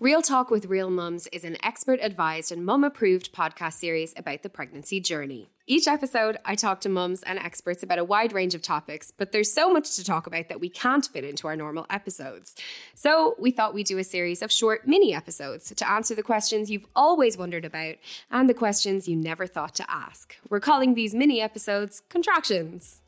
Real Talk with Real Mums is an expert advised and mum approved podcast series about the pregnancy journey. Each episode, I talk to mums and experts about a wide range of topics, but there's so much to talk about that we can't fit into our normal episodes. So, we thought we'd do a series of short mini episodes to answer the questions you've always wondered about and the questions you never thought to ask. We're calling these mini episodes contractions.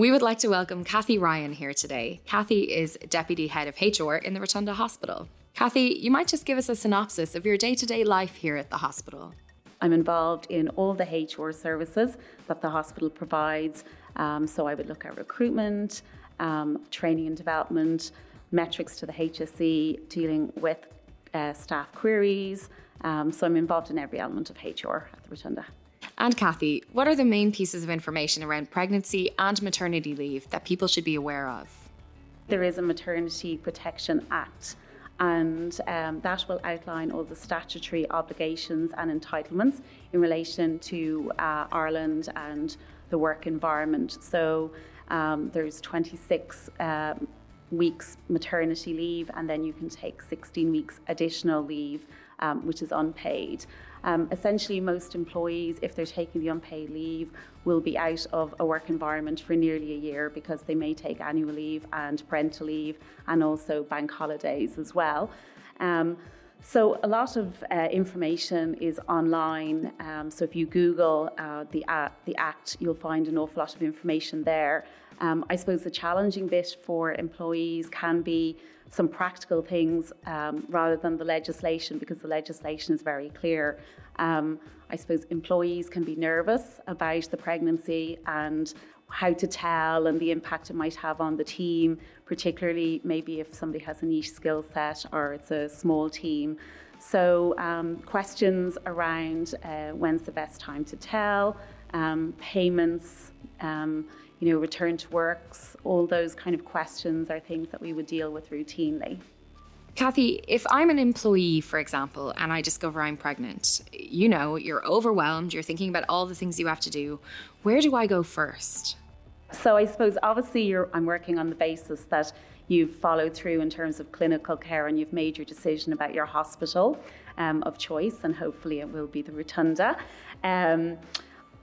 We would like to welcome Kathy Ryan here today. Kathy is Deputy Head of HR in the Rotunda Hospital. Kathy, you might just give us a synopsis of your day to day life here at the hospital. I'm involved in all the HR services that the hospital provides. Um, so I would look at recruitment, um, training and development, metrics to the HSE, dealing with uh, staff queries. Um, so I'm involved in every element of HR at the Rotunda. And Kathy, what are the main pieces of information around pregnancy and maternity leave that people should be aware of? There is a Maternity Protection Act, and um, that will outline all the statutory obligations and entitlements in relation to uh, Ireland and the work environment. So um, there's 26 um, weeks maternity leave, and then you can take 16 weeks additional leave, um, which is unpaid. Um, essentially, most employees, if they're taking the unpaid leave, will be out of a work environment for nearly a year because they may take annual leave and parental leave and also bank holidays as well. Um, so a lot of uh, information is online. Um, so if you Google uh, the uh, the Act, you'll find an awful lot of information there. Um, I suppose the challenging bit for employees can be some practical things um, rather than the legislation because the legislation is very clear. Um, I suppose employees can be nervous about the pregnancy and how to tell and the impact it might have on the team, particularly maybe if somebody has a niche skill set or it's a small team. So, um, questions around uh, when's the best time to tell, um, payments, um, you know, return to works, all those kind of questions are things that we would deal with routinely. Kathy, if I'm an employee, for example, and I discover I'm pregnant, you know, you're overwhelmed, you're thinking about all the things you have to do. Where do I go first? So I suppose obviously I'm working on the basis that you've followed through in terms of clinical care and you've made your decision about your hospital um, of choice, and hopefully it will be the Rotunda. Um,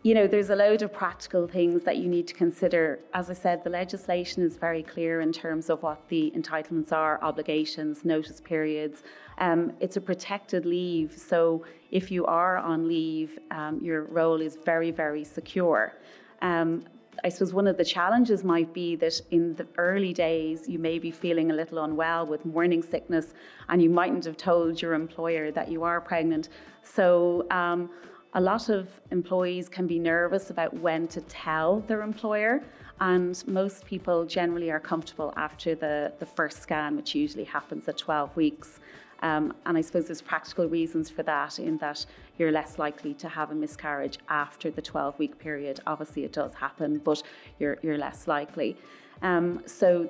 you know, there's a load of practical things that you need to consider. As I said, the legislation is very clear in terms of what the entitlements are, obligations, notice periods. Um, it's a protected leave, so if you are on leave, um, your role is very, very secure. Um, I suppose one of the challenges might be that in the early days, you may be feeling a little unwell with morning sickness, and you mightn't have told your employer that you are pregnant. So, um, a lot of employees can be nervous about when to tell their employer, and most people generally are comfortable after the, the first scan, which usually happens at 12 weeks. Um, and I suppose there's practical reasons for that, in that you're less likely to have a miscarriage after the 12 week period. Obviously, it does happen, but you're, you're less likely. Um, so,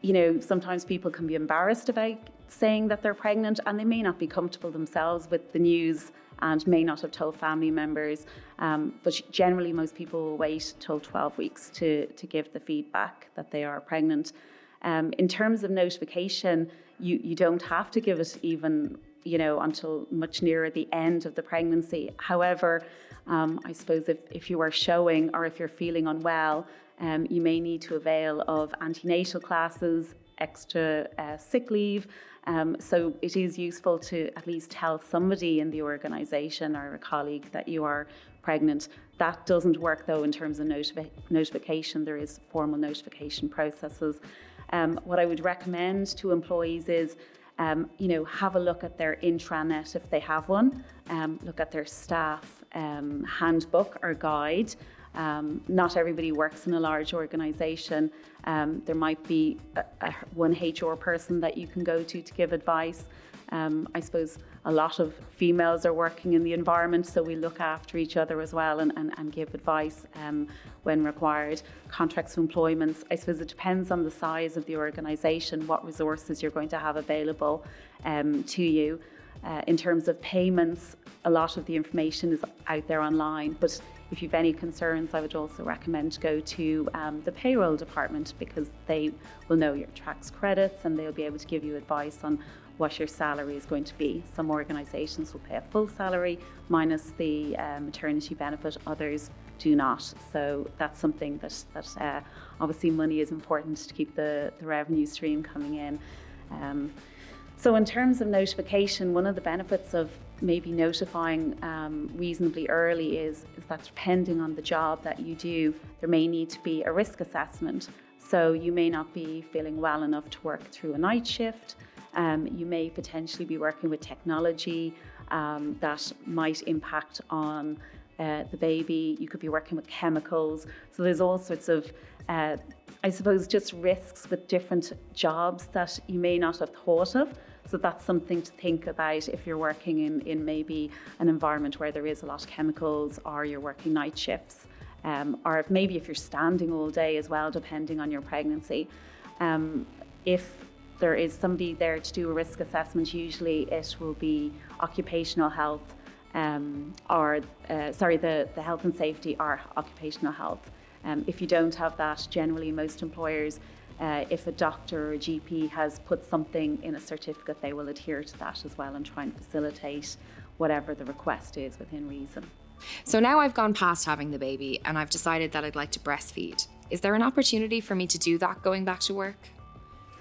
you know, sometimes people can be embarrassed about saying that they're pregnant and they may not be comfortable themselves with the news and may not have told family members. Um, but generally, most people will wait till 12 weeks to, to give the feedback that they are pregnant. Um, in terms of notification, you, you don't have to give it even you know until much nearer the end of the pregnancy. However, um, I suppose if, if you are showing or if you're feeling unwell, um, you may need to avail of antenatal classes, extra uh, sick leave, um, so it is useful to at least tell somebody in the organisation or a colleague that you are pregnant. That doesn't work though in terms of notifi- notification. There is formal notification processes. Um, what I would recommend to employees is um, you know, have a look at their intranet if they have one, um, look at their staff um, handbook or guide, um, not everybody works in a large organisation. Um, there might be a, a, one HR person that you can go to to give advice. Um, I suppose a lot of females are working in the environment, so we look after each other as well and, and, and give advice um, when required. Contracts of employment, I suppose it depends on the size of the organisation, what resources you're going to have available um, to you. Uh, in terms of payments, a lot of the information is out there online, but if you've any concerns, I would also recommend go to um, the payroll department because they will know your tax credits and they'll be able to give you advice on what your salary is going to be. Some organisations will pay a full salary minus the uh, maternity benefit, others do not. So that's something that, that uh, obviously money is important to keep the, the revenue stream coming in. Um, so, in terms of notification, one of the benefits of maybe notifying um, reasonably early is, is that depending on the job that you do, there may need to be a risk assessment. So, you may not be feeling well enough to work through a night shift. Um, you may potentially be working with technology um, that might impact on uh, the baby. You could be working with chemicals. So there's all sorts of, uh, I suppose, just risks with different jobs that you may not have thought of. So that's something to think about if you're working in, in maybe an environment where there is a lot of chemicals or you're working night shifts. Um, or if maybe if you're standing all day as well, depending on your pregnancy. Um, if there is somebody there to do a risk assessment, usually it will be occupational health um, or, uh, sorry, the, the health and safety or occupational health. Um, if you don't have that, generally most employers, uh, if a doctor or a GP has put something in a certificate, they will adhere to that as well and try and facilitate whatever the request is within reason. So now I've gone past having the baby and I've decided that I'd like to breastfeed. Is there an opportunity for me to do that going back to work?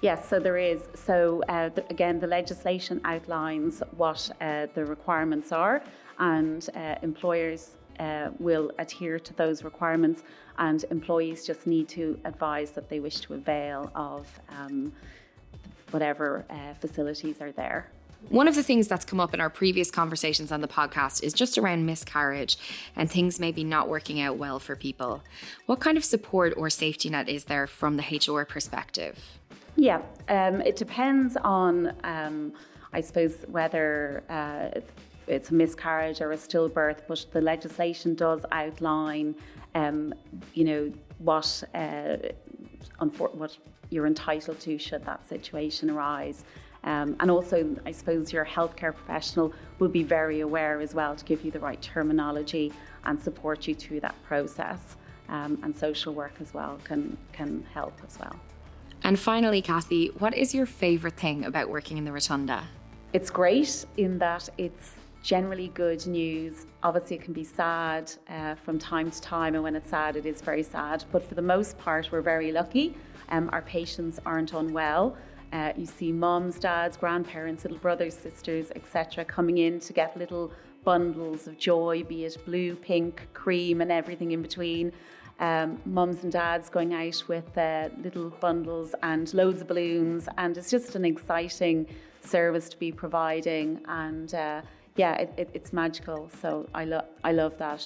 Yes, so there is. So uh, the, again, the legislation outlines what uh, the requirements are, and uh, employers uh, will adhere to those requirements, and employees just need to advise that they wish to avail of um, whatever uh, facilities are there. One of the things that's come up in our previous conversations on the podcast is just around miscarriage and things maybe not working out well for people. What kind of support or safety net is there from the HR perspective? Yeah, um, it depends on, um, I suppose, whether uh, it's a miscarriage or a stillbirth, but the legislation does outline, um, you know, what, uh, what you're entitled to should that situation arise. Um, and also, I suppose your healthcare professional will be very aware as well to give you the right terminology and support you through that process. Um, and social work as well can can help as well. And finally, Kathy, what is your favourite thing about working in the Rotunda? It's great in that it's generally good news. Obviously, it can be sad uh, from time to time, and when it's sad, it is very sad. But for the most part, we're very lucky. Um, our patients aren't unwell. Uh, you see mums, dads, grandparents, little brothers, sisters, etc., coming in to get little bundles of joy, be it blue, pink, cream, and everything in between um, mums and dads going out with uh, little bundles and loads of balloons, and it's just an exciting service to be providing. And uh, yeah, it, it, it's magical. So I love I love that.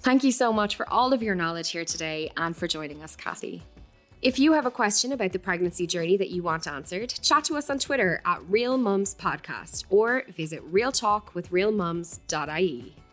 Thank you so much for all of your knowledge here today and for joining us, Kathy. If you have a question about the pregnancy journey that you want answered, chat to us on Twitter at Real Mums Podcast or visit realtalkwithrealmums.ie.